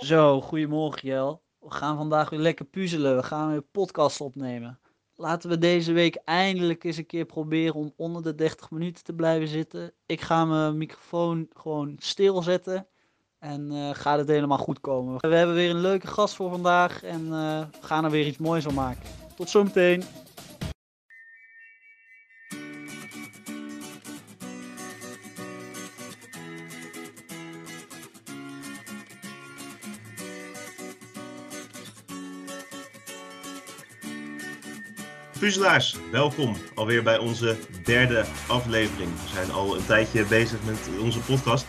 Zo, goedemorgen Jel. We gaan vandaag weer lekker puzzelen. We gaan weer podcast opnemen. Laten we deze week eindelijk eens een keer proberen om onder de 30 minuten te blijven zitten. Ik ga mijn microfoon gewoon stilzetten. En uh, gaat het helemaal goed komen. We hebben weer een leuke gast voor vandaag. En uh, we gaan er weer iets moois van maken. Tot zometeen. Puzzelaars, welkom alweer bij onze derde aflevering. We zijn al een tijdje bezig met onze podcast.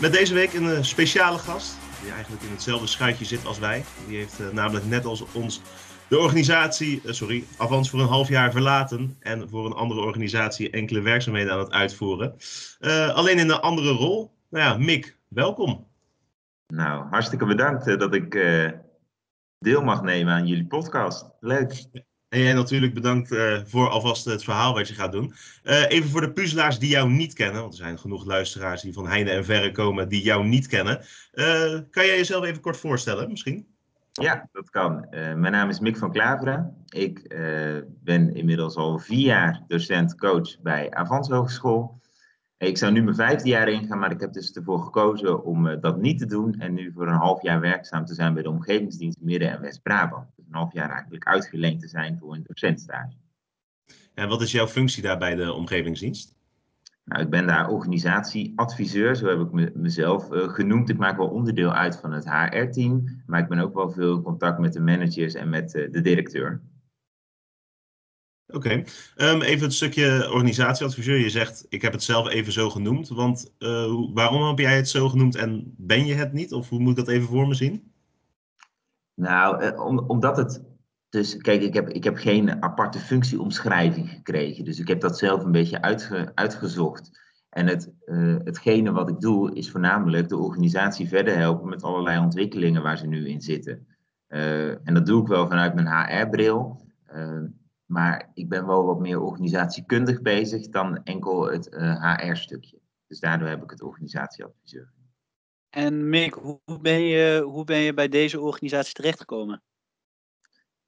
Met deze week een uh, speciale gast, die eigenlijk in hetzelfde schuitje zit als wij. Die heeft uh, namelijk net als ons de organisatie, uh, sorry, Avans voor een half jaar verlaten. En voor een andere organisatie enkele werkzaamheden aan het uitvoeren. alleen in een andere rol. Nou ja, Mick, welkom. Nou, hartstikke bedankt dat ik deel mag nemen aan jullie podcast. Leuk. En jij natuurlijk bedankt uh, voor alvast het verhaal wat je gaat doen. Uh, even voor de puzzelaars die jou niet kennen, want er zijn genoeg luisteraars die van heinde en verre komen die jou niet kennen. Uh, kan jij jezelf even kort voorstellen, misschien? Ja, dat kan. mijn naam is Mick van Klaveren. Ik ben inmiddels al vier jaar docent-coach bij Avans Hogeschool. Ik zou nu mijn vijfde jaar ingaan, maar ik heb dus ervoor gekozen om dat niet te doen en nu voor een half jaar werkzaam te zijn bij de Omgevingsdienst Midden- en West-Brabant half jaar eigenlijk uitgeleend te zijn voor een docentstage. En wat is jouw functie daar bij de omgevingsdienst? Nou, ik ben daar organisatieadviseur, zo heb ik me, mezelf uh, genoemd. Ik maak wel onderdeel uit van het HR-team, maar ik ben ook wel veel in contact met de managers en met uh, de directeur. Oké, okay. um, even het stukje organisatieadviseur. Je zegt, ik heb het zelf even zo genoemd. Want uh, waarom heb jij het zo genoemd en ben je het niet? Of hoe moet ik dat even voor me zien? Nou, eh, om, omdat het. Dus kijk, ik heb, ik heb geen aparte functieomschrijving gekregen. Dus ik heb dat zelf een beetje uitge, uitgezocht. En het, uh, hetgene wat ik doe, is voornamelijk de organisatie verder helpen met allerlei ontwikkelingen waar ze nu in zitten. Uh, en dat doe ik wel vanuit mijn HR-bril. Maar ik ben wel wat meer organisatiekundig bezig dan enkel het HR-stukje. Dus daardoor heb ik het organisatieadviseur. En Mick, hoe ben je, hoe ben je bij deze organisatie terechtgekomen?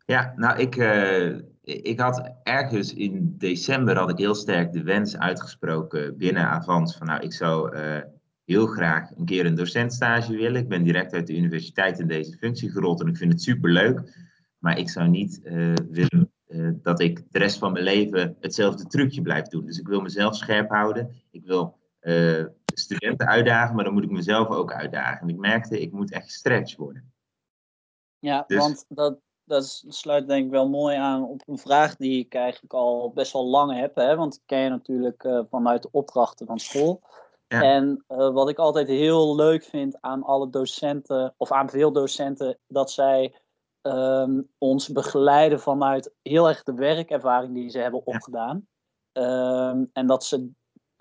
Ja, nou, ik, uh, ik had ergens in december had ik heel sterk de wens uitgesproken binnen Avans van nou, ik zou uh, heel graag een keer een docentstage willen. Ik ben direct uit de universiteit in deze functie gerold en ik vind het superleuk. Maar ik zou niet uh, willen dat ik de rest van mijn leven hetzelfde trucje blijf doen. Dus ik wil mezelf scherp houden. Ik wil studenten uitdagen, maar dan moet ik mezelf ook uitdagen. En ik merkte, ik moet echt stretch worden. Ja, dus... want dat, dat sluit denk ik wel mooi aan op een vraag die ik eigenlijk al best wel lang heb. Hè? Want ik ken je natuurlijk uh, vanuit de opdrachten van school. Ja. En uh, wat ik altijd heel leuk vind aan alle docenten, of aan veel docenten, dat zij um, ons begeleiden vanuit heel erg de werkervaring die ze hebben opgedaan. Ja. Um, en dat ze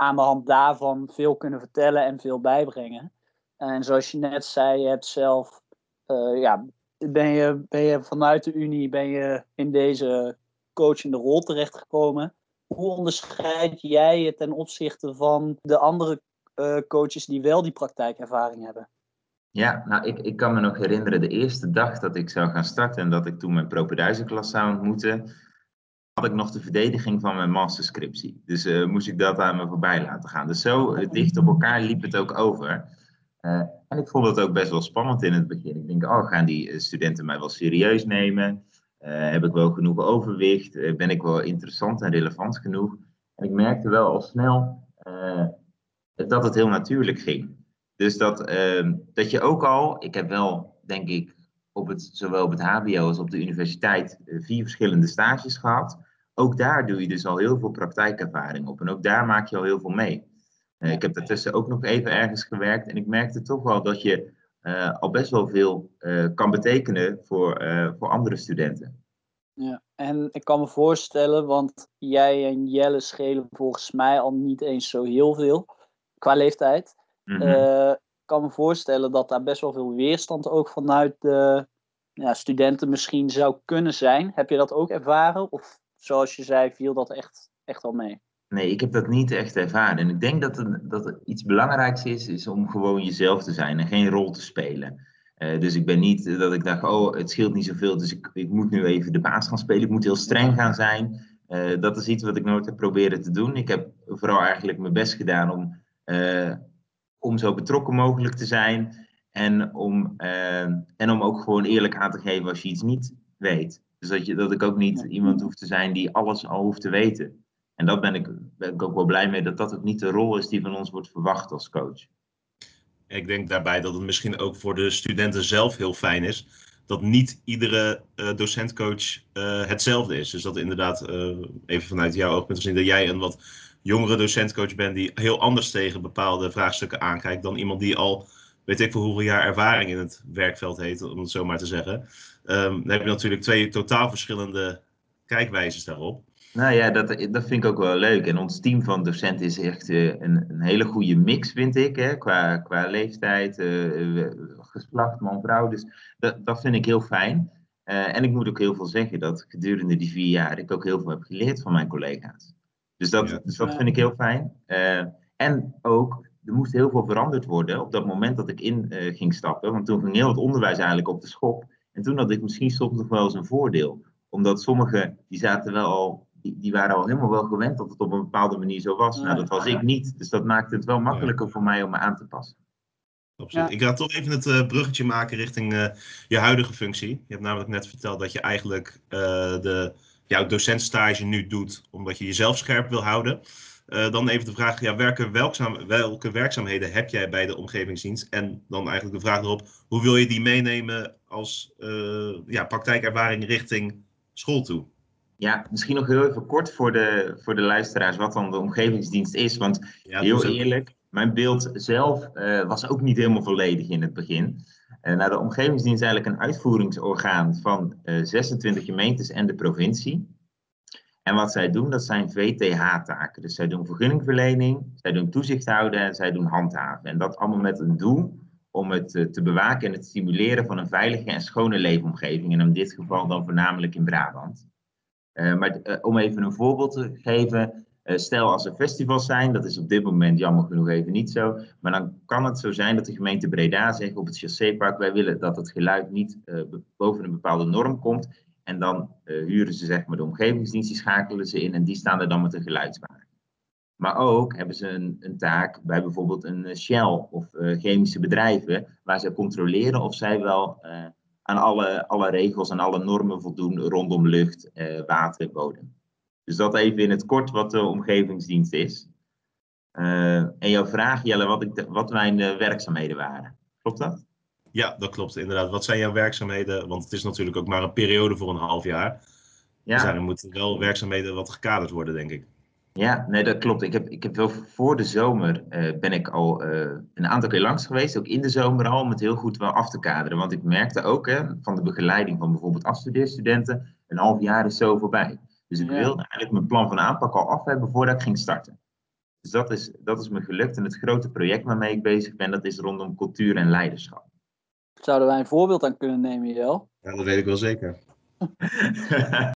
aan de hand daarvan veel kunnen vertellen en veel bijbrengen. En zoals je net zei, je hebt zelf, uh, ja, ben je, ben je vanuit de Unie ben je in deze coachende rol terechtgekomen. Hoe onderscheid jij je ten opzichte van de andere uh, coaches die wel die praktijkervaring hebben? Ja, nou, ik, ik kan me nog herinneren de eerste dag dat ik zou gaan starten en dat ik toen mijn propeduizenklas zou ontmoeten ik nog de verdediging van mijn masterscriptie. Dus uh, moest ik dat aan me voorbij laten gaan. Dus zo uh, dicht op elkaar liep het ook over. Uh, en ik vond het ook best wel spannend in het begin. Ik denk, oh, gaan die studenten mij wel serieus nemen? heb ik wel genoeg overwicht? ben ik wel interessant en relevant genoeg? En ik merkte wel al snel dat het heel natuurlijk ging. Dus dat, ehm, dat je ook al, ik heb wel, denk ik, op het, zowel op het HBO als op de universiteit vier verschillende stages gehad. Ook daar doe je dus al heel veel praktijkervaring op. En ook daar maak je al heel veel mee. Uh, ik heb daartussen ook nog even ergens gewerkt. En ik merkte toch wel dat je uh, al best wel veel uh, kan betekenen voor, voor andere studenten. Ja, en ik kan me voorstellen, want jij en Jelle schelen volgens mij al niet eens zo heel veel qua leeftijd. Mm -hmm. ik kan me voorstellen dat daar best wel veel weerstand ook vanuit de ja, studenten misschien zou kunnen zijn. Heb je dat ook ervaren? Of zoals je zei, viel dat echt, echt al mee? Nee, ik heb dat niet echt ervaren. En ik denk dat, het, dat het iets belangrijks is, is om gewoon jezelf te zijn en geen rol te spelen. dus ik ben niet dat ik dacht, oh, het scheelt niet zoveel, dus ik, ik moet nu even de baas gaan spelen. Ik moet heel streng gaan zijn. dat is iets wat ik nooit heb proberen te doen. Ik heb vooral eigenlijk mijn best gedaan om, om zo betrokken mogelijk te zijn. En om, en om ook gewoon eerlijk aan te geven als je iets niet weet. Dus dat, je, dat ik ook niet iemand hoef te zijn die alles al hoeft te weten. En dat ben ik, ben ik ook wel blij mee, dat dat ook niet de rol is die van ons wordt verwacht als coach. Ik denk daarbij dat het misschien ook voor de studenten zelf heel fijn is dat niet iedere uh, docentcoach uh, hetzelfde is. Dus dat inderdaad, uh, even vanuit jouw oogpunt gezien, dat jij een wat jongere docentcoach bent die heel anders tegen bepaalde vraagstukken aankijkt dan iemand die al, weet ik voor hoeveel jaar ervaring in het werkveld heeft, om het zo maar te zeggen. Um, dan heb je natuurlijk twee totaal verschillende kijkwijzes daarop. Nou ja, dat, dat vind ik ook wel leuk. En ons team van docenten is echt uh, een, een, hele goede mix, vind ik. Hè? Qua, qua leeftijd, uh, geslacht, man-vrouw. Dus dat, dat vind ik heel fijn. Uh, en ik moet ook heel veel zeggen dat gedurende die vier jaar ik ook heel veel heb geleerd van mijn collega's. Dus dat, ja. dus dat vind ik heel fijn. en ook, er moest heel veel veranderd worden op dat moment dat ik in ging stappen. Want toen ging heel het onderwijs eigenlijk op de schop. En toen had ik misschien soms nog wel eens een voordeel. Omdat sommigen, die zaten wel al, die, die waren al helemaal wel gewend dat het op een bepaalde manier zo was. Nou, dat was ik niet. Dus dat maakte het wel makkelijker voor mij om me aan te passen. Absoluut. Ik ga toch even het uh, bruggetje maken richting uh, je huidige functie. Je hebt namelijk net verteld dat je eigenlijk uh, de, jouw docentstage nu doet omdat je jezelf scherp wil houden. Uh, dan even de vraag, ja, welke, welke werkzaamheden heb jij bij de omgevingsdienst? En dan eigenlijk de vraag erop, hoe wil je die meenemen als uh, ja, praktijkervaring richting school toe? Ja, misschien nog heel even kort voor de, voor de luisteraars wat dan de omgevingsdienst is. Want ja, heel eerlijk, mijn beeld zelf uh, was ook niet helemaal volledig in het begin. Nou, de omgevingsdienst is eigenlijk een uitvoeringsorgaan van 26 gemeentes en de provincie. En wat zij doen, dat zijn VTH-taken. Dus zij doen vergunningverlening, zij doen toezicht houden en zij doen handhaven. En dat allemaal met een doel om het eh, te bewaken en het stimuleren van een veilige en schone leefomgeving. En in dit geval dan voornamelijk in Brabant. Uh, maar uh, om even een voorbeeld te geven. Stel als er festivals zijn, dat is op dit moment jammer genoeg even niet zo. Maar dan kan het zo zijn dat de gemeente Breda zegt op het Chassé-park: wij willen dat het geluid niet boven een bepaalde norm komt. En dan uh, huren ze zeg maar de omgevingsdienst, die schakelen ze in en die staan er dan met een geluidswagen. Maar ook hebben ze een, een taak bij bijvoorbeeld een eh, Shell of uh, chemische bedrijven, waar ze controleren of zij wel aan alle, alle regels en alle normen voldoen rondom lucht, water en bodem. Dus dat even in het kort wat de omgevingsdienst is. en jouw vraag, Jelle, wat, ik wat mijn werkzaamheden waren. Klopt dat? Ja, dat klopt inderdaad. Wat zijn jouw werkzaamheden? Want het is natuurlijk ook maar een periode voor een half jaar. Ja. Dus er moeten wel werkzaamheden wat gekaderd worden, denk ik. Ja, nee, dat klopt. Ik heb, ik heb wel voor de zomer uh, ben ik al uh, een aantal keer langs geweest, ook in de zomer al, om het heel goed wel af te kaderen. Want ik merkte ook hè, van de begeleiding van bijvoorbeeld afstudeerstudenten, een half jaar is zo voorbij. Dus ik ja. wilde eigenlijk mijn plan van aanpak al af hebben voordat ik ging starten. Dus dat is, dat is me gelukt. En het grote project waarmee ik bezig ben, dat is rondom cultuur en leiderschap. Zouden wij een voorbeeld aan kunnen nemen, Jel? Ja, dat weet ik wel zeker.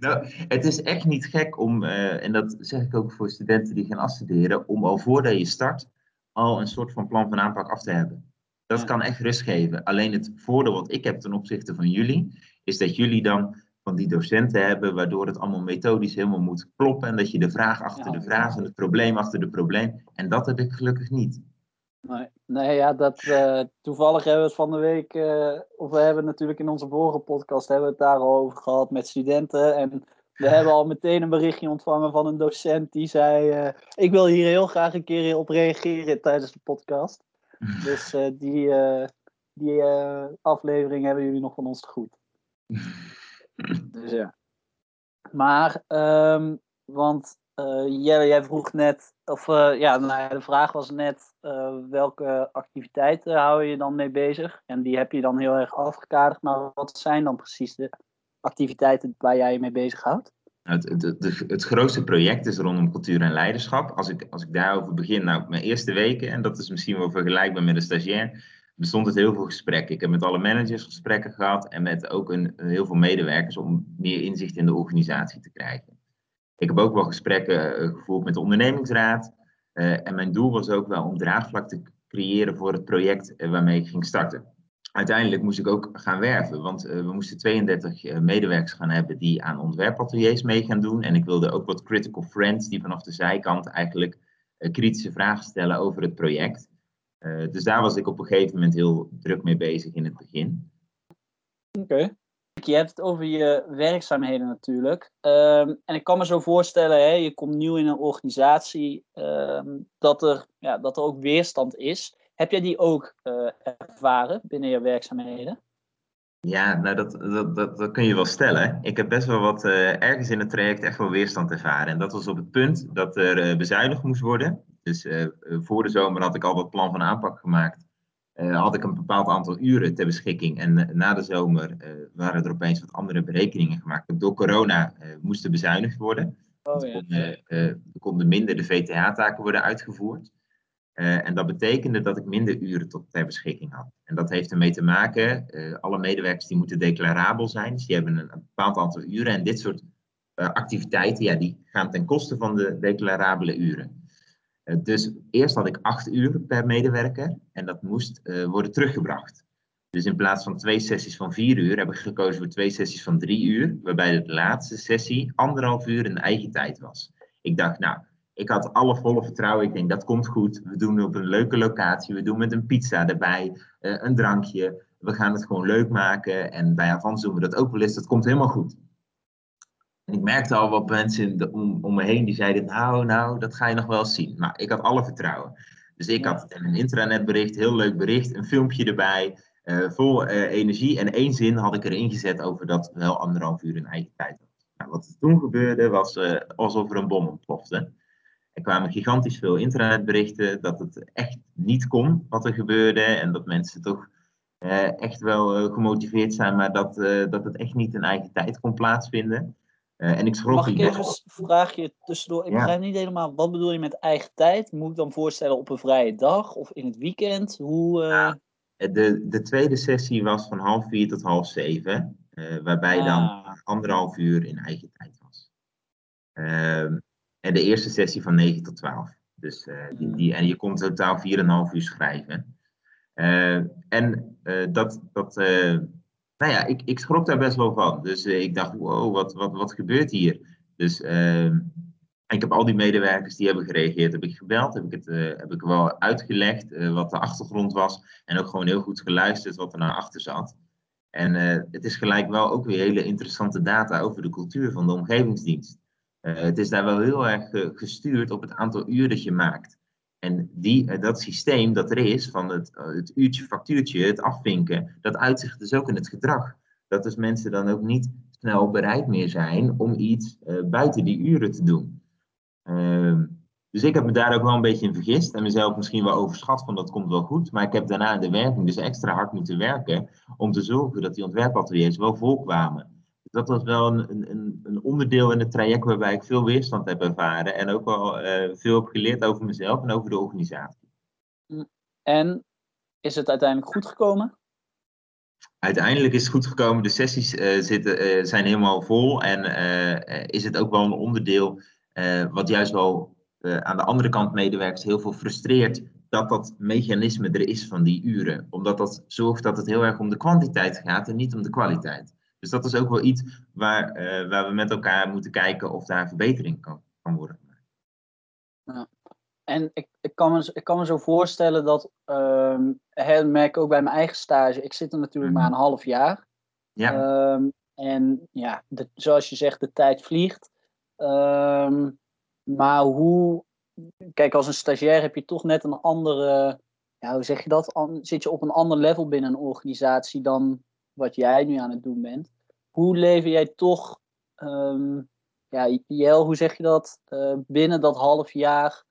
nou, het is echt niet gek om, uh, en dat zeg ik ook voor studenten die gaan afstuderen, om al voordat je start al een soort van plan van aanpak af te hebben. Dat ja. kan echt rust geven. Alleen het voordeel wat ik heb ten opzichte van jullie, is dat jullie dan van die docenten hebben, waardoor het allemaal methodisch helemaal moet kloppen. En dat je de vraag achter ja, de vraag en het probleem achter de probleem. En dat heb ik gelukkig niet. Nee, nee ja, dat, uh, toevallig hebben we het van de week, uh, of we hebben natuurlijk in onze vorige podcast hebben we het daar al over gehad met studenten. En we hebben al meteen een berichtje ontvangen van een docent die zei, uh, ik wil hier heel graag een keer op reageren tijdens de podcast. Dus die, die aflevering hebben jullie nog van ons te goed. dus ja. Maar, um, want jij, jij vroeg net, of ja, nou, de vraag was net, uh, welke activiteiten hou je dan mee bezig? En die heb je dan heel erg afgekaderd. Maar wat zijn dan precies de activiteiten waar jij je mee bezighoudt? Het, het, het, het, grootste project is rondom cultuur en leiderschap. Als ik, als ik daarover begin, nou, mijn eerste weken, en dat is misschien wel vergelijkbaar met een stagiair, bestond het heel veel gesprekken. Ik heb met alle managers gesprekken gehad en met ook een, heel veel medewerkers om meer inzicht in de organisatie te krijgen. Ik heb ook wel gesprekken eh, gevoerd met de ondernemingsraad. Uh, en mijn doel was ook wel om draagvlak te creëren voor het project uh, waarmee ik ging starten. uiteindelijk moest ik ook gaan werven, want we moesten 32 medewerkers gaan hebben die aan ontwerpateliers mee gaan doen. En ik wilde ook wat critical friends die vanaf de zijkant eigenlijk kritische vragen stellen over het project. dus daar was ik op een gegeven moment heel druk mee bezig in het begin. Oké. Je hebt het over je werkzaamheden natuurlijk. Ehm, en ik kan me zo voorstellen, hè, je komt nieuw in een organisatie, ehm, dat, er, ja, dat er ook weerstand is. Heb jij die ook uh, ervaren binnen je werkzaamheden? Ja, nou dat, dat, dat, dat, kun je wel stellen. Ik heb best wel wat uh, ergens in het traject echt wel weerstand ervaren. En dat was op het punt dat er uh, bezuinigd moest worden. Dus voor de zomer had ik al wat plan van aanpak gemaakt uh, had ik een bepaald aantal uren ter beschikking. En eh, na de zomer uh, waren er opeens wat andere berekeningen gemaakt. Door corona moesten bezuinigd worden. Oh, ja. er konden minder de VTH-taken worden uitgevoerd. en dat betekende dat ik minder uren tot ter beschikking had. En dat heeft ermee te maken, alle medewerkers die moeten declarabel zijn. Dus die hebben een, een bepaald aantal uren. En dit soort activiteiten, ja, die gaan ten koste van de declarabele uren. Eh, dus eerst had ik acht uur per medewerker en dat moest uh, worden teruggebracht. Dus in plaats van twee sessies van vier uur heb ik gekozen voor twee sessies van drie uur, waarbij de laatste sessie anderhalf uur in eigen tijd was. Ik dacht, nou, ik had alle volle vertrouwen. Ik denk, dat komt goed. We doen op een leuke locatie. We doen met een pizza erbij, uh, een drankje. We gaan het gewoon leuk maken. En bij Avans doen we dat ook wel eens. Dat komt helemaal goed. Ik merkte al wat mensen om, om, me heen die zeiden, nou, nou, dat ga je nog wel zien. Maar ik had alle vertrouwen. Dus ik had een intranetbericht, heel leuk bericht, een filmpje erbij, uh, vol uh, energie. En één zin had ik erin gezet over dat wel anderhalf uur in eigen tijd had. Nou, wat er toen gebeurde was uh, alsof er een bom ontplofte. Er kwamen gigantisch veel internetberichten dat het echt niet kon wat er gebeurde. En dat mensen toch echt wel gemotiveerd zijn, maar dat, dat het echt niet in eigen tijd kon plaatsvinden. Uh, en ik schrok Mag ik even een vraagje tussendoor? Ik begrijp niet helemaal, wat bedoel je met eigen tijd? Moet ik dan voorstellen op een vrije dag of in het weekend? Hoe, uh... de, de tweede sessie was van half vier tot half zeven, uh, waarbij ah. dan anderhalf uur in eigen tijd was. Ehm, en de eerste sessie van 9 tot 12. Dus, die, hmm. die, en je kon totaal 4,5 uur schrijven. en dat, dat nou ja, ik, ik schrok daar best wel van. Dus uh, ik dacht, wow, wat, wat, wat gebeurt hier? Dus uh, ik heb al die medewerkers die hebben gereageerd, heb ik gebeld, heb ik het uh, heb ik wel uitgelegd uh, wat de achtergrond was. En ook gewoon heel goed geluisterd wat er naar achter zat. En het is gelijk wel ook weer hele interessante data over de cultuur van de omgevingsdienst. het is daar wel heel erg gestuurd op het aantal uur dat je maakt. En die, eh, dat systeem dat er is van het, eh, het uurtje, factuurtje, het afvinken, dat uitzicht dus ook in het gedrag. Dat dus mensen dan ook niet snel bereid meer zijn om iets uh, buiten die uren te doen. Uh, dus ik heb me daar ook wel een beetje in vergist en mezelf misschien wel overschat van dat komt wel goed. Maar ik heb daarna de werking dus extra hard moeten werken om te zorgen dat die ontwerpateliers wel volkwamen dat was wel een, een, een, onderdeel in het traject waarbij ik veel weerstand heb ervaren en ook wel uh, veel heb geleerd over mezelf en over de organisatie. Mm. En is het uiteindelijk goed gekomen? Uiteindelijk is het goed gekomen. De sessies uh, zitten, uh, zijn helemaal vol en is het ook wel een onderdeel wat juist wel aan de andere kant medewerkers heel veel frustreert dat dat mechanisme er is van die uren. Omdat dat zorgt dat het heel erg om de kwantiteit gaat en niet om de kwaliteit. Dus dat is ook wel iets waar, uh, waar we met elkaar moeten kijken of daar verbetering kan, kan worden gemaakt. Ja. En ik, ik, kan me, ik kan me zo voorstellen dat, um, merk ik ook bij mijn eigen stage, ik zit er natuurlijk maar mhm. een half jaar. Ja. Um, en ja, de, zoals je zegt, de tijd vliegt. Um, maar hoe, kijk, als een stagiair heb je toch net een andere, ja, hoe zeg je dat? An, zit je op een ander level binnen een organisatie dan wat jij nu aan het doen bent. Hoe lever jij toch, um, ja, Jel, hoe zeg je dat, uh, binnen dat half jaar,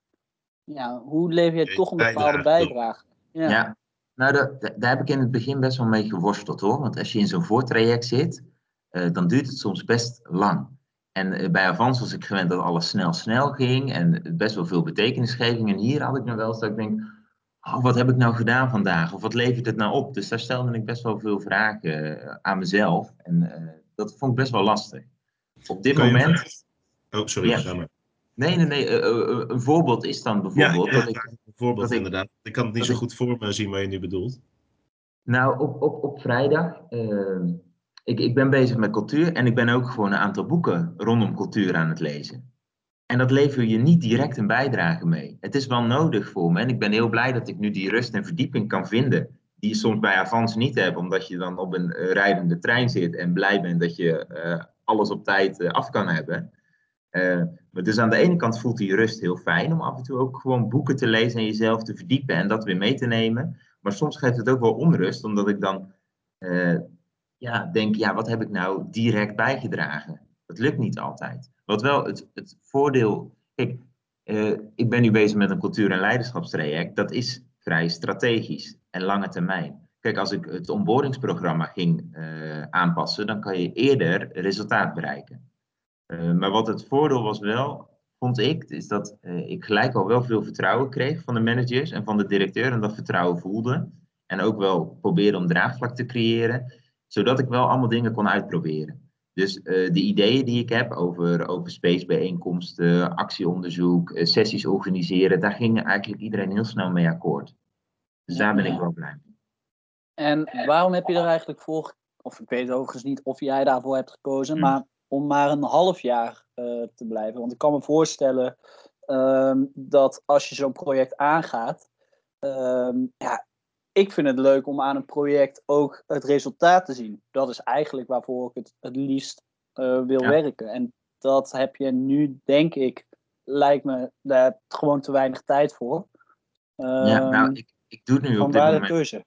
ja, hoe lever jij toch een bepaalde bijdrage? Ja. ja. nou, daar, daar heb ik in het begin best wel mee geworsteld hoor. Want als je in zo'n voortraject zit, uh, dan duurt het soms best lang. En uh, bij Avans was ik gewend dat alles snel, snel ging en best wel veel betekenisgeving. En hier had ik nog wel eens dat ik denk, oh, wat heb ik nou gedaan vandaag? Of wat levert het nou op? Dus daar stelde ik best wel veel vragen uh, aan mezelf. En uh, dat vond ik best wel lastig. Op dit moment. Oh, sorry, ja. maar. Nee, nee, nee. Uh, een voorbeeld is dan bijvoorbeeld. Ja, ja, dat ik, een voorbeeld dat inderdaad. Ik, ik kan het niet zo goed voor me zien wat je nu bedoelt. Nou, op, op, op vrijdag. Uh, ik, ik ben bezig met cultuur en ik ben ook gewoon een aantal boeken rondom cultuur aan het lezen. En dat lever je niet direct een bijdrage mee. Het is wel nodig voor me. En ik ben heel blij dat ik nu die rust en verdieping kan vinden. Die je soms bij Avans niet hebt, omdat je dan op een uh, rijdende trein zit en blij bent dat je uh, alles op tijd uh, af kan hebben. dus aan de ene kant voelt die rust heel fijn om af en toe ook gewoon boeken te lezen en jezelf te verdiepen en dat weer mee te nemen. Maar soms geeft het ook wel onrust, omdat ik dan ja, denk, ja, wat heb ik nou direct bijgedragen? Dat lukt niet altijd. Wat wel het, het voordeel. Kijk, uh, ik ben nu bezig met een cultuur- en leiderschapstraject. Dat is vrij strategisch en lange termijn. Kijk, als ik het onboardingsprogramma ging uh, aanpassen, dan kan je eerder resultaat bereiken. Uh, maar wat het voordeel was wel, vond ik, is dat ik gelijk al wel veel vertrouwen kreeg van de managers en van de directeur en dat vertrouwen voelde. En ook wel probeerde om draagvlak te creëren, zodat ik wel allemaal dingen kon uitproberen. Dus uh, de ideeën die ik heb over open space bijeenkomsten, actieonderzoek, uh, sessies organiseren, daar ging eigenlijk iedereen heel snel mee akkoord. Dus daar ben ik wel blij mee. En waarom heb je er eigenlijk voor, of ik weet overigens niet of jij daarvoor hebt gekozen, hm. maar om maar een half jaar uh, te blijven? Want ik kan me voorstellen ehm, dat als je zo'n project aangaat, ehm, ja, ik vind het leuk om aan een project ook het resultaat te zien. Dat is eigenlijk waarvoor ik het het liefst uh, wil werken. En dat heb je nu, denk ik, lijkt me, daar gewoon te weinig tijd voor. ja, nou, ik, ik doe nu op dit moment... de keuze.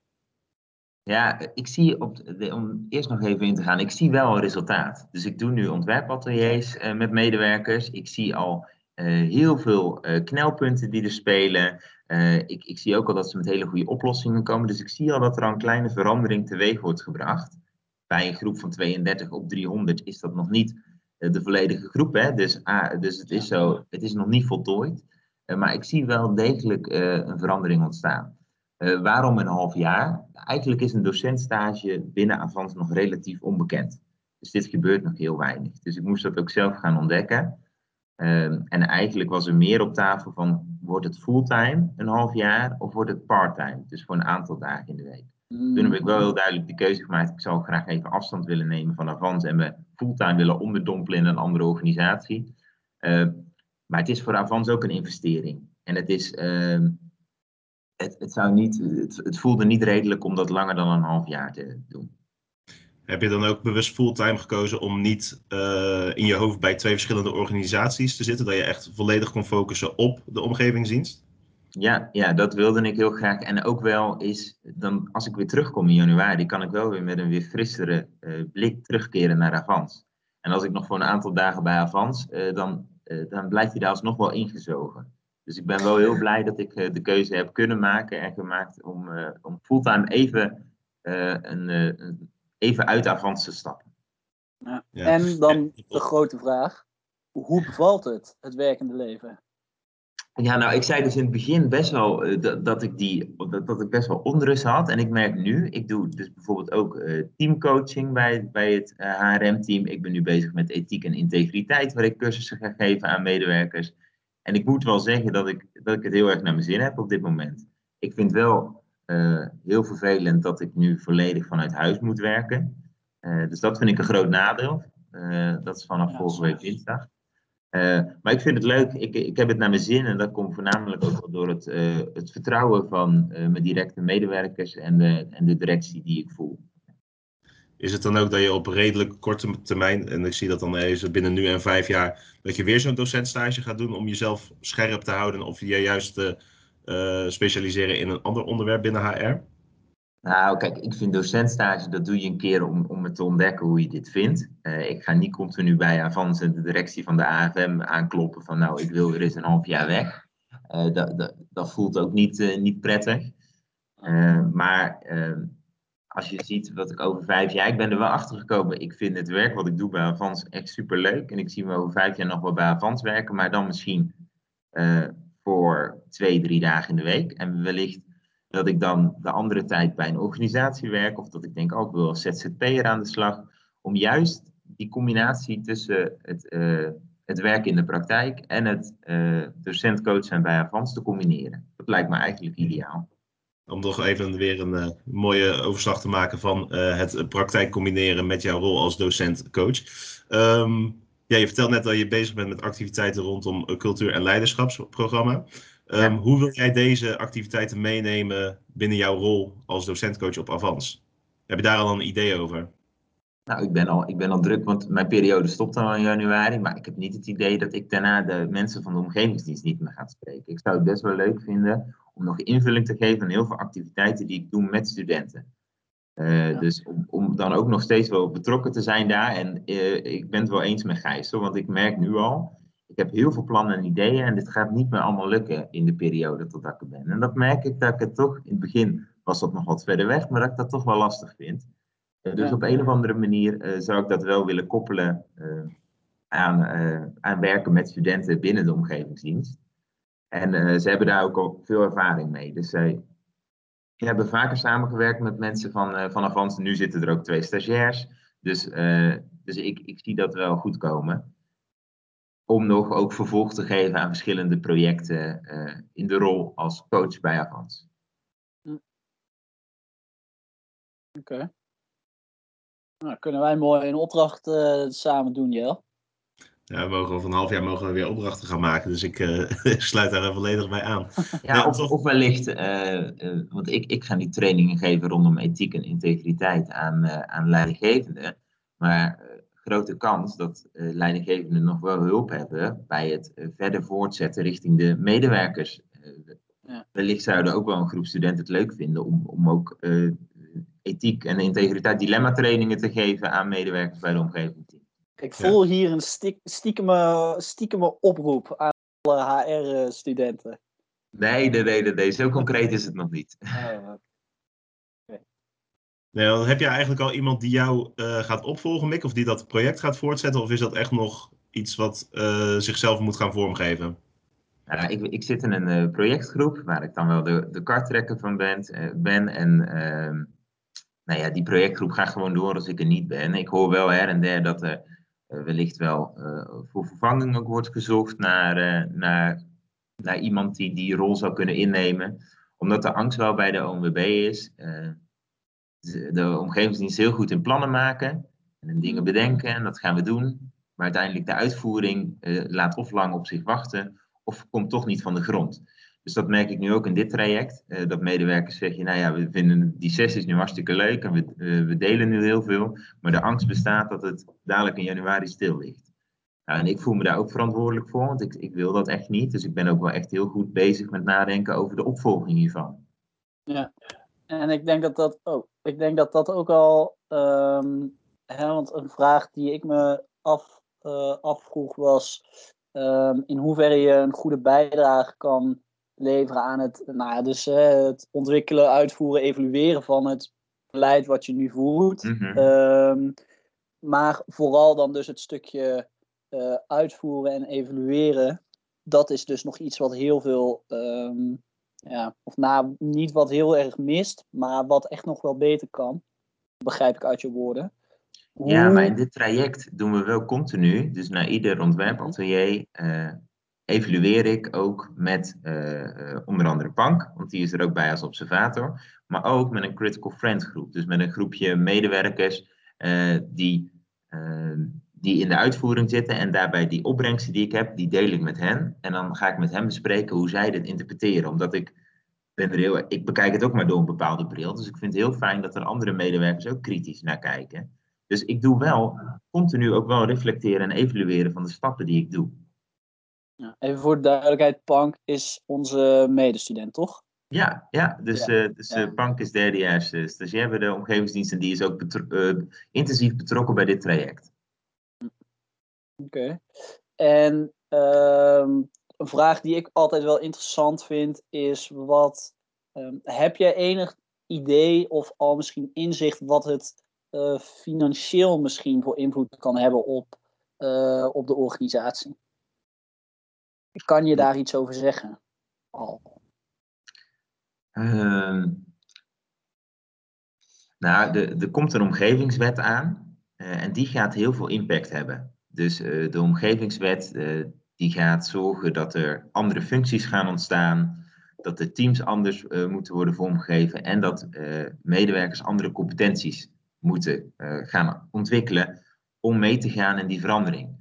Ja, ik zie, op de, om eerst nog even in te gaan, ik zie wel een resultaat. Dus ik doe nu ontwerpateliers uh, met medewerkers. Ik zie al uh, heel veel knelpunten die er spelen. Uh, ik, ik, zie ook al dat ze met hele goede oplossingen komen. Dus ik zie al dat er al een kleine verandering teweeg wordt gebracht. Bij een groep van 32 op 300 is dat nog niet de volledige groep. Hè? Dus, ah, dus het is zo, het is nog niet voltooid. maar ik zie wel degelijk een verandering ontstaan. waarom een half jaar? Eigenlijk is een docentstage binnen Avans nog relatief onbekend. Dus dit gebeurt nog heel weinig. Dus ik moest dat ook zelf gaan ontdekken. Um, en eigenlijk was er meer op tafel van, wordt het fulltime een half jaar of wordt het parttime? Dus voor een aantal dagen in de week. Mm. Toen heb ik wel heel duidelijk de keuze gemaakt, ik zou graag even afstand willen nemen van Avans en me fulltime willen onderdompelen in een andere organisatie. Uh, maar het is voor Avans ook een investering. En het is, uh, het, het, zou niet, het, het voelde niet redelijk om dat langer dan een half jaar te doen. Heb je dan ook bewust fulltime gekozen om niet uh, in je hoofd bij twee verschillende organisaties te zitten? Dat je echt volledig kon focussen op de omgevingsdienst? Ja, ja, dat wilde ik heel graag. En ook wel is, dan, als ik weer terugkom in januari, kan ik wel weer met een weer frissere uh, blik terugkeren naar Avans. En als ik nog voor een aantal dagen bij Avans, uh, dan, dan blijft hij daar alsnog wel ingezogen. Dus ik ben wel heel blij dat ik de keuze heb kunnen maken en gemaakt om, om fulltime even een, een even uit Avans te stappen. Ja. En dan de grote vraag: hoe bevalt het, het werkende leven? Ja, nou, ik zei dus in het begin best wel uh, dat, dat, ik die, dat, dat, ik best wel onrust had. En ik merk nu, ik doe dus bijvoorbeeld ook uh, teamcoaching bij, bij het uh, eh, HRM-team. Ik ben nu bezig met ethiek en integriteit, waar ik cursussen ga geven aan medewerkers. En ik moet wel zeggen dat ik, dat ik het heel erg naar mijn zin heb op dit moment. Ik vind wel uh, heel vervelend dat ik nu volledig vanuit huis moet werken. Uh, dus dat vind ik een groot nadeel. Uh, dat is vanaf ja, volgende week dinsdag. maar ik vind het leuk. Ik, ik heb het naar mijn zin en dat komt voornamelijk ook door het, het vertrouwen van mijn directe medewerkers en de, en de directie die ik voel. Is het dan ook dat je op redelijk korte termijn, en ik zie dat dan eens binnen nu en vijf jaar, dat je weer zo'n docentstage gaat doen om jezelf scherp te houden of je juist uh, specialiseren in een ander onderwerp binnen HR? Nou, kijk, ik vind docentstage, dat doe je een keer om, om het te ontdekken hoe je dit vindt. Uh, ik ga niet continu bij Avans en de directie van de AFM aankloppen van nou, ik wil weer eens een half jaar weg. Uh, dat, dat, dat, voelt ook niet, niet prettig. maar ehm, als je ziet wat ik over vijf jaar, ik ben er wel achter gekomen. Ik vind het werk wat ik doe bij Avans echt super leuk. En ik zie me over vijf jaar nog wel bij Avans werken, maar dan misschien voor twee, drie dagen in de week. En wellicht dat ik dan de andere tijd bij een organisatie werk. Of dat ik denk, ook oh, wil als ZZP'er aan de slag. Om juist die combinatie tussen het, uh, het werk in de praktijk en het uh, docentcoach zijn bij Avans te combineren. Dat lijkt me eigenlijk ideaal. om nog even weer een mooie overslag te maken van het praktijk combineren met jouw rol als docent-coach. Um, ja, je vertelt net dat je bezig bent met activiteiten rondom cultuur- en leiderschapsprogramma. Um, Hoe wil jij deze activiteiten meenemen binnen jouw rol als docentcoach op Avans? Heb je daar al een idee over? Nou, ik ben, al, ik ben al druk, want mijn periode stopt al in januari. Maar ik heb niet het idee dat ik daarna de mensen van de omgevingsdienst niet meer ga spreken. Ik zou het best wel leuk vinden om nog invulling te geven aan heel veel activiteiten die ik doe met studenten. Uh, Dus om, om, dan ook nog steeds wel betrokken te zijn daar. En uh, ik ben het wel eens met Gijs, want ik merk nu al, ik heb heel veel plannen en ideeën en dit gaat niet meer allemaal lukken in de periode totdat ik er ben. En dat merk ik dat ik het toch, in het begin was dat nog wat verder weg, maar dat ik dat toch wel lastig vind. Uh, dus op een of andere manier zou ik dat wel willen koppelen aan, aan werken met studenten binnen de omgevingsdienst. En ze hebben daar ook al veel ervaring mee. Dus zij hebben vaker samengewerkt met mensen van, uh, van Avans. Nu zitten er ook twee stagiairs. Dus, uh, dus ik, ik zie dat wel goed komen. Om nog ook vervolg te geven aan verschillende projecten uh, in de rol als coach bij Avans. Oké. Nou, kunnen wij mooi een opdracht samen doen, Jel? Ja, we mogen over een half jaar mogen we weer opdrachten gaan maken. Dus ik uh, sluit daar volledig bij aan. Ja, of, of wellicht, uh, uh, want ik, ik ga niet trainingen geven rondom ethiek en integriteit aan, aan leidinggevenden. Maar grote kans dat leidinggevenden nog wel hulp hebben bij het verder voortzetten richting de medewerkers. Ja. Wellicht zouden ook wel een groep studenten het leuk vinden om, om ook ethiek en integriteit dilemma trainingen te geven aan medewerkers bij de omgeving. Ik voel hier een stiek, stiekeme, stiekeme oproep aan alle HR-studenten. Nee, nee, nee, nee, zo concreet is het nog niet. Oh, Nee, dan heb je eigenlijk al iemand die jou uh, gaat opvolgen, Mick, of die dat project gaat voortzetten, of is dat echt nog iets wat uh, zichzelf moet gaan vormgeven? Nou, ik, ik, zit in een uh, projectgroep waar ik dan wel de, de karttrekker van ben. ben en ehm, nou ja, die projectgroep gaat gewoon door als ik er niet ben. Ik hoor wel her en der dat er eh, wellicht wel eh, voor vervanging ook wordt gezocht naar, eh, naar, naar iemand die die rol zou kunnen innemen. Omdat de angst wel bij de ONWB is. de omgevingsdienst heel goed in plannen maken en dingen bedenken en dat gaan we doen. Maar uiteindelijk de uitvoering laat of lang op zich wachten of komt toch niet van de grond. Dus dat merk ik nu ook in dit traject. Uh, dat medewerkers zeggen, nou ja, we vinden die sessies nu hartstikke leuk en we, uh, we delen nu heel veel. Maar de angst bestaat dat het dadelijk in januari stil ligt. Nou, en ik voel me daar ook verantwoordelijk voor, want ik, ik wil dat echt niet. Dus ik ben ook wel echt heel goed bezig met nadenken over de opvolging hiervan. Ja, en ik denk dat dat, oh, ik denk dat, dat ook al, um, hè, want een vraag die ik me af, uh, afvroeg was, um, in hoeverre je een goede bijdrage kan leveren aan het, nou ja, dus, uh, het ontwikkelen, uitvoeren, evalueren van het beleid wat je nu voert. Mm -hmm. um, maar vooral dan dus het stukje uh, uitvoeren en evalueren. Dat is dus nog iets wat heel veel, um, ja, of nou, niet wat heel erg mist, maar wat echt nog wel beter kan. Begrijp ik uit je woorden. Ja, maar in dit traject doen we wel continu. Dus na ieder ontwerpatelier uh, evalueer ik ook met uh, onder andere Pank, want die is er ook bij als observator, maar ook met een Critical Friend groep. Dus met een groepje medewerkers uh, die, die in de uitvoering zitten en daarbij die opbrengsten die ik heb, die deel ik met hen. En dan ga ik met hen bespreken hoe zij dit interpreteren, omdat ik ben er heel, ik bekijk het ook maar door een bepaalde bril. Dus ik vind het heel fijn dat er andere medewerkers ook kritisch naar kijken. Dus ik doe wel continu ook wel reflecteren en evalueren van de stappen die ik doe. Ja, even voor de duidelijkheid, Pank is onze medestudent, toch? Ja, ja dus, ja. Uh, dus ja. Uh, Pank is derdejaars uh, stagiair bij de omgevingsdienst en die is ook betro intensief betrokken bij dit traject. Oké. Okay. En ehm, een vraag die ik altijd wel interessant vind is wat, um, heb jij enig idee of al misschien inzicht wat het financieel misschien voor invloed kan hebben op, op de organisatie? Kan je daar iets over zeggen? Oh. Uh, nou, er komt een omgevingswet aan uh, en die gaat heel veel impact hebben. Dus uh, de omgevingswet uh, die gaat zorgen dat er andere functies gaan ontstaan. dat de teams anders moeten worden vormgegeven en dat medewerkers andere competenties moeten gaan ontwikkelen om mee te gaan in die verandering.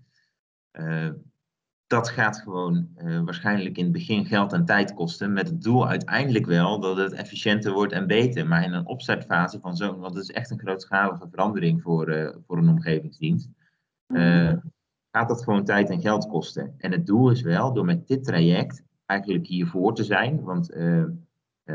Dat gaat gewoon waarschijnlijk in het begin geld en tijd kosten, met het doel uiteindelijk wel dat het efficiënter wordt en beter. Maar in een opstartfase van zo'n, want het is echt een grootschalige verandering voor, voor een omgevingsdienst, gaat dat gewoon tijd en geld kosten. En het doel is wel door met dit traject eigenlijk hiervoor te zijn, want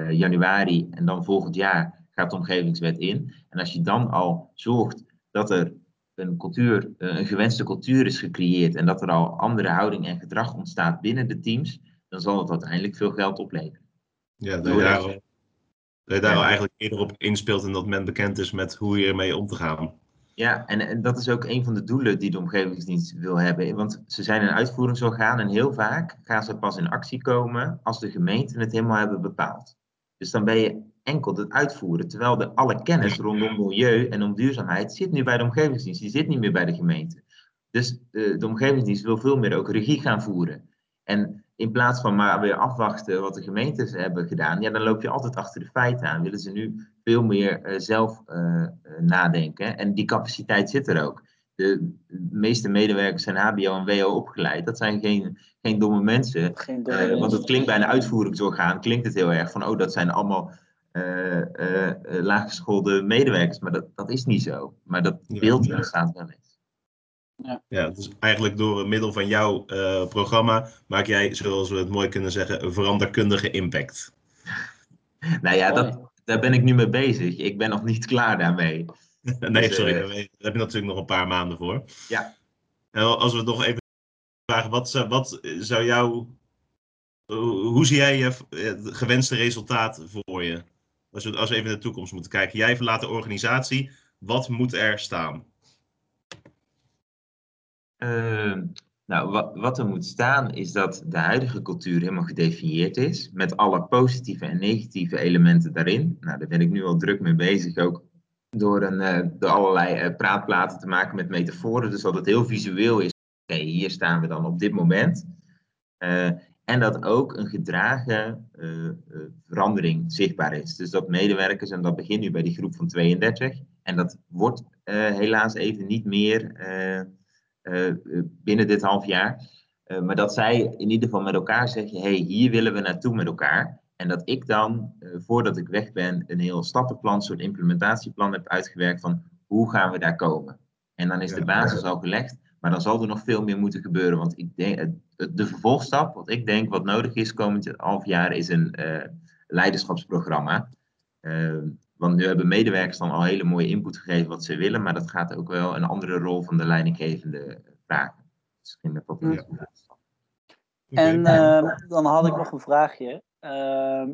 januari en dan volgend jaar gaat de omgevingswet in. En als je dan al zorgt dat er een cultuur, eh, een gewenste cultuur is gecreëerd en dat er al andere houding en gedrag ontstaat binnen de teams, dan zal het uiteindelijk veel geld opleveren. Ja, dat je daar, dat je daar al eigenlijk eerder op inspeelt en dat men bekend is met hoe je ermee om te gaan. Ja, en, en dat is ook een van de doelen die de omgevingsdienst wil hebben. Want ze zijn een uitvoeringsorgaan en heel vaak gaan ze pas in actie komen als de gemeenten het helemaal hebben bepaald. Dus dan ben je enkel het uitvoeren, terwijl de alle kennis rondom milieu en om duurzaamheid zit nu bij de omgevingsdienst, die zit niet meer bij de gemeente. Dus de, de omgevingsdienst wil veel meer ook regie gaan voeren. En in plaats van maar weer afwachten wat de gemeentes hebben gedaan, ja, dan loop je altijd achter de feiten aan. Willen ze nu veel meer uh, zelf uh, nadenken. En die capaciteit zit er ook. De, meeste medewerkers zijn HBO en WO opgeleid. Dat zijn geen, geen domme mensen. Geen domme want het klinkt bij een uitvoeringsorgaan, klinkt het heel erg van, oh, dat zijn allemaal laaggeschoolde medewerkers. Maar dat, dat is niet zo. Maar dat beeld ja. staat wel eens. Ja. ja, dus eigenlijk door middel van jouw uh, programma maak jij, zoals we het mooi kunnen zeggen, een veranderkundige impact. nou ja, dat, daar ben ik nu mee bezig. Ik ben nog niet klaar daarmee. nee, dus, sorry, uh, daar heb je natuurlijk nog een paar maanden voor. Ja. En als we nog even vragen, wat, zou, wat zou jou, hoe zie jij je gewenste resultaat voor je? Als we, als even naar de toekomst moeten kijken. Jij verlaat de organisatie, wat moet er staan? Uh, nou, wat, wat, er moet staan is dat de huidige cultuur helemaal gedefinieerd is, met alle positieve en negatieve elementen daarin. Nou, daar ben ik nu al druk mee bezig, ook door, een, uh, allerlei uh, praatplaten te maken met metaforen, dus dat het heel visueel is. Oké, hier staan we dan op dit moment. Uh, en dat ook een gedragen verandering zichtbaar is. Dus dat medewerkers, en dat begint nu bij die groep van 32, en dat wordt helaas even niet meer eh, binnen dit half jaar. Eh, maar dat zij in ieder geval met elkaar zeggen: hey, hier willen we naartoe met elkaar. En dat ik dan, eh, voordat ik weg ben, een heel stappenplan, een soort implementatieplan heb uitgewerkt van hoe gaan we daar komen. En dan is de basis al gelegd, maar dan zal er nog veel meer moeten gebeuren. Want ik denk, de vervolgstap, wat ik denk wat nodig is komend half jaar, is een leiderschapsprogramma. Want nu hebben medewerkers dan al hele mooie input gegeven wat ze willen, maar dat gaat ook wel een andere rol van de leidinggevende vragen. Misschien dat dat niet ja. En uh, dan had ik nog een vraagje. Uh,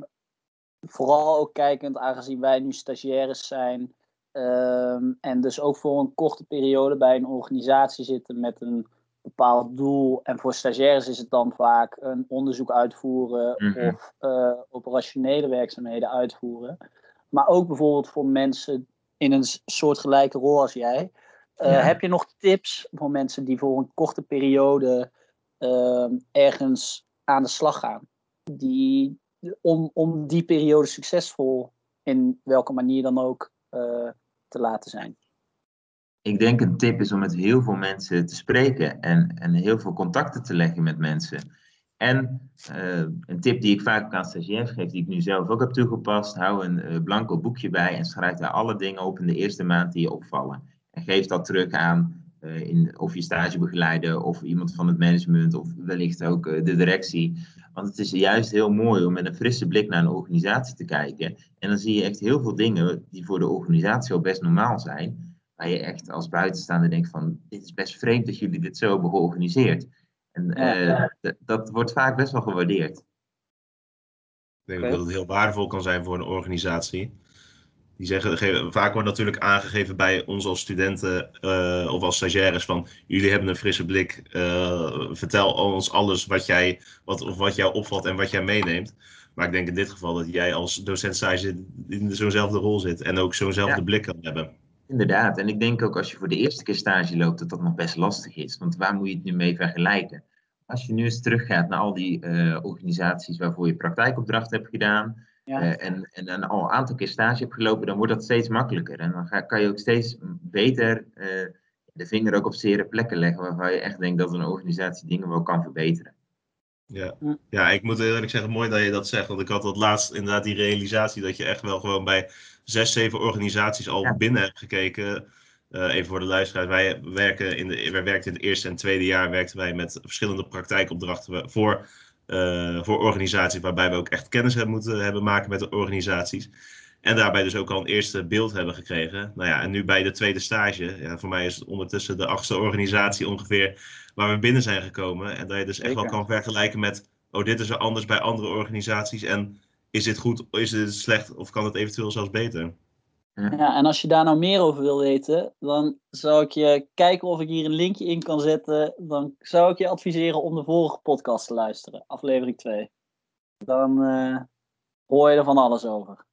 vooral ook kijkend, aangezien wij nu stagiaires zijn. Uh, en dus ook voor een korte periode bij een organisatie zitten met een bepaald doel. En voor stagiaires is het dan vaak een onderzoek uitvoeren mm -hmm. of eh, operationele werkzaamheden uitvoeren. Maar ook bijvoorbeeld voor mensen in een soortgelijke rol als jij. Uh, Heb je nog tips voor mensen die voor een korte periode uh, ergens aan de slag gaan? Die, om, om die periode succesvol in welke manier dan ook uh, te laten zijn? Ik denk een tip is om met heel veel mensen te spreken en, en heel veel contacten te leggen met mensen. En uh, een tip die ik vaak aan stagiairs geef, die ik nu zelf ook heb toegepast, hou een uh, blanco boekje bij en schrijf daar alle dingen op in de eerste maand die je opvallen. En geef dat terug aan uh, in, of je stagebegeleider of iemand van het management of wellicht ook de directie. Want het is juist heel mooi om met een frisse blik naar een organisatie te kijken. En dan zie je echt heel veel dingen die voor de organisatie al best normaal zijn. Waar je echt als buitenstaander denkt van, dit is best vreemd dat jullie dit zo hebben georganiseerd. En uh, dat wordt vaak best wel gewaardeerd. Ik denk dat het heel waardevol kan zijn voor een organisatie. Die zeggen, vaak wordt natuurlijk aangegeven bij ons als studenten uh, of als stagiaires van jullie hebben een frisse blik. Uh, vertel ons alles wat, jij, wat, of wat jou opvalt en wat jij meeneemt. Maar ik denk in dit geval dat jij als docent stage in zo'nzelfde rol zit en ook zo'nzelfde ja. blik kan hebben. Inderdaad, en ik denk ook als je voor de eerste keer stage loopt, dat dat nog best lastig is. Want waar moet je het nu mee vergelijken? als je nu eens teruggaat naar al die uh, organisaties waarvoor je praktijkopdracht hebt gedaan. Uh, en, en, en, al een aantal keer stage hebt gelopen, dan wordt dat steeds makkelijker. En dan ga, kan je ook steeds beter uh, de vinger ook op zere plekken leggen waarvan je echt denkt dat een organisatie dingen wel kan verbeteren. Ja. ja, ik moet eerlijk zeggen, mooi dat je dat zegt. Want ik had dat laatst inderdaad die realisatie dat je echt wel gewoon bij zes, zeven organisaties al binnen hebt gekeken. Uh, even voor de luisteraars. Wij, werken in de, wij werkten in het eerste en tweede jaar werkten wij met verschillende praktijkopdrachten voor, uh, voor organisaties. Waarbij we ook echt kennis hebben moeten hebben maken met de organisaties. En daarbij dus ook al een eerste beeld hebben gekregen. Nou ja, en nu bij de tweede stage. Ja, voor mij is het ondertussen de achtste organisatie ongeveer waar we binnen zijn gekomen. En dat je dus echt wel kan vergelijken met, oh, dit is er anders bij andere organisaties. En is dit goed, is dit slecht of kan het eventueel zelfs beter? Ja, en als je daar nou meer over wil weten, dan zou ik je kijken of ik hier een linkje in kan zetten. Dan zou ik je adviseren om de vorige podcast te luisteren, aflevering 2. Dan uh, hoor je er van alles over.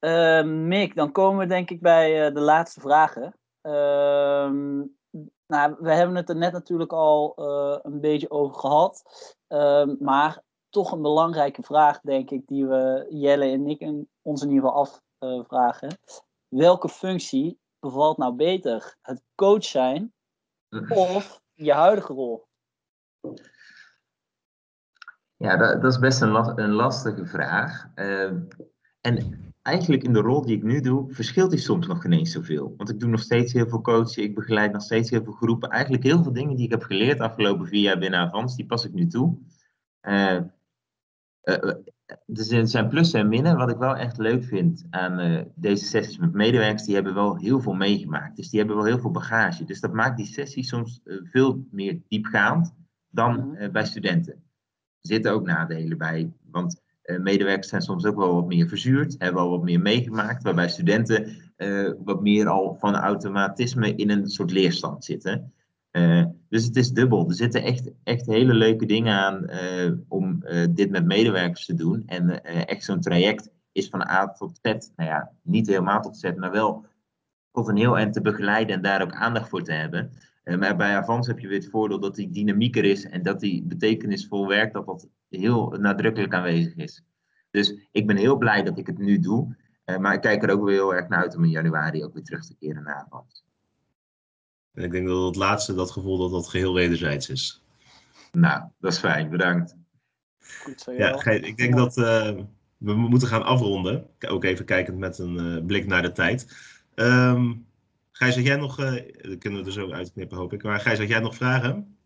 Uh, Mick, dan komen we denk ik bij uh, de laatste vragen. Ehm, nou, we hebben het er net natuurlijk al uh, een beetje over gehad. Ehm, maar toch een belangrijke vraag, denk ik, die we Jelle en ik in, ons in ieder geval afvragen. Welke functie bevalt nou beter? Het coach zijn of je huidige rol? Ja, dat, dat is best een, een lastige vraag. Uh, en eigenlijk in de rol die ik nu doe, verschilt die soms nog geen eens zoveel. Want ik doe nog steeds heel veel coaching, ik begeleid nog steeds heel veel groepen. Eigenlijk heel veel dingen die ik heb geleerd afgelopen vier jaar binnen Avans, die pas ik nu toe. Uh, er zijn plussen en minnen. Wat ik wel echt leuk vind aan uh, deze sessies met medewerkers, die hebben wel heel veel meegemaakt. Dus die hebben wel heel veel bagage. Dus dat maakt die sessie soms veel meer diepgaand dan mhm. bij studenten. Er zitten ook nadelen bij. Want medewerkers zijn soms ook wel wat meer verzuurd, hebben al wat meer meegemaakt, waarbij studenten wat meer al van automatisme in een soort leerstand zitten. Uh, dus het is dubbel. Er zitten echt, echt hele leuke dingen aan om dit met medewerkers te doen. En echt zo'n traject is van A tot Z, nou ja, niet helemaal tot Z, maar wel tot een heel eind te begeleiden en daar ook aandacht voor te hebben. maar bij Avans heb je weer het voordeel dat die dynamieker is en dat die betekenisvol werkt, dat dat heel nadrukkelijk aanwezig is. Dus ik ben heel blij dat ik het nu doe. Maar ik kijk er ook weer heel erg naar uit om in januari ook weer terug te keren naar Avans. En ik denk dat het laatste, dat gevoel dat dat geheel wederzijds is. Nou, dat is fijn. Bedankt. Goed zo, ja, ik denk dat uh, we moeten gaan afronden. Ook even kijkend met een uh, blik naar de tijd. Um, Gijs, had jij nog, dat kunnen we er zo uitknippen hoop ik, maar Gijs, had jij nog vragen?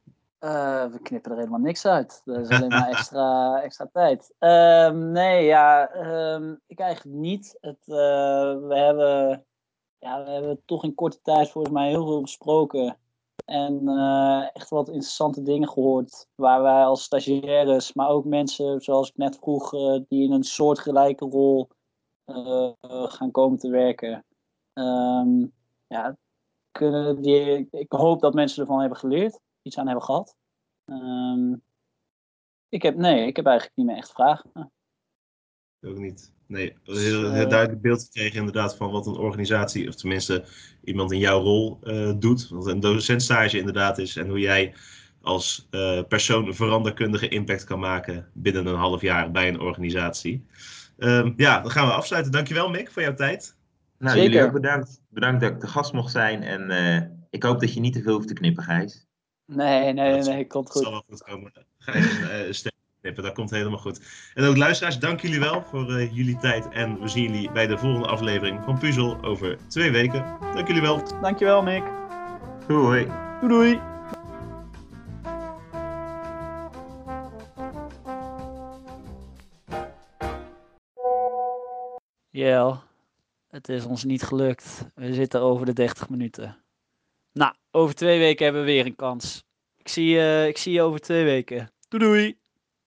Uh, we knippen er helemaal niks uit. Dat is alleen maar extra, extra tijd. Um, nee, ja, um, ik eigenlijk niet. Het, uh, we, hebben, ja, we hebben toch in korte tijd volgens mij heel veel besproken. En uh, echt wat interessante dingen gehoord. Waar wij als stagiaires, maar ook mensen zoals ik net vroeg, die in een soortgelijke rol gaan komen te werken. Um, ja, kunnen die, ik hoop dat mensen ervan hebben geleerd iets aan hebben gehad. Um, ik heb, nee, ik heb eigenlijk niet meer echt vragen. Ook niet. Nee, heel, heel duidelijk beeld gekregen inderdaad van wat een organisatie, of tenminste iemand in jouw rol uh, doet. Wat een docentstage inderdaad is en hoe jij als uh, persoon veranderkundige impact kan maken binnen een half jaar bij een organisatie. Um, ja, dan gaan we afsluiten. Dankjewel Mick voor jouw tijd. Nou, Zeker. jullie ook bedankt. Bedankt dat ik de gast mocht zijn en uh, ik hoop dat je niet te veel hoeft te knippen, Gijs. Nee, nee, nee, komt goed. Zal wel goed komen. Uh, knippen, dat komt helemaal goed. En ook luisteraars, dank jullie wel voor uh, jullie tijd. En we zien jullie bij de volgende aflevering van Puzzel over twee weken. Dank jullie wel. Dankjewel, Mick. Doei. Doei, doei. Jel, het is ons niet gelukt. We zitten over de 30 minuten. Nou, over twee weken hebben we weer een kans. Ik zie, uh, ik zie je over twee weken. Doei doei!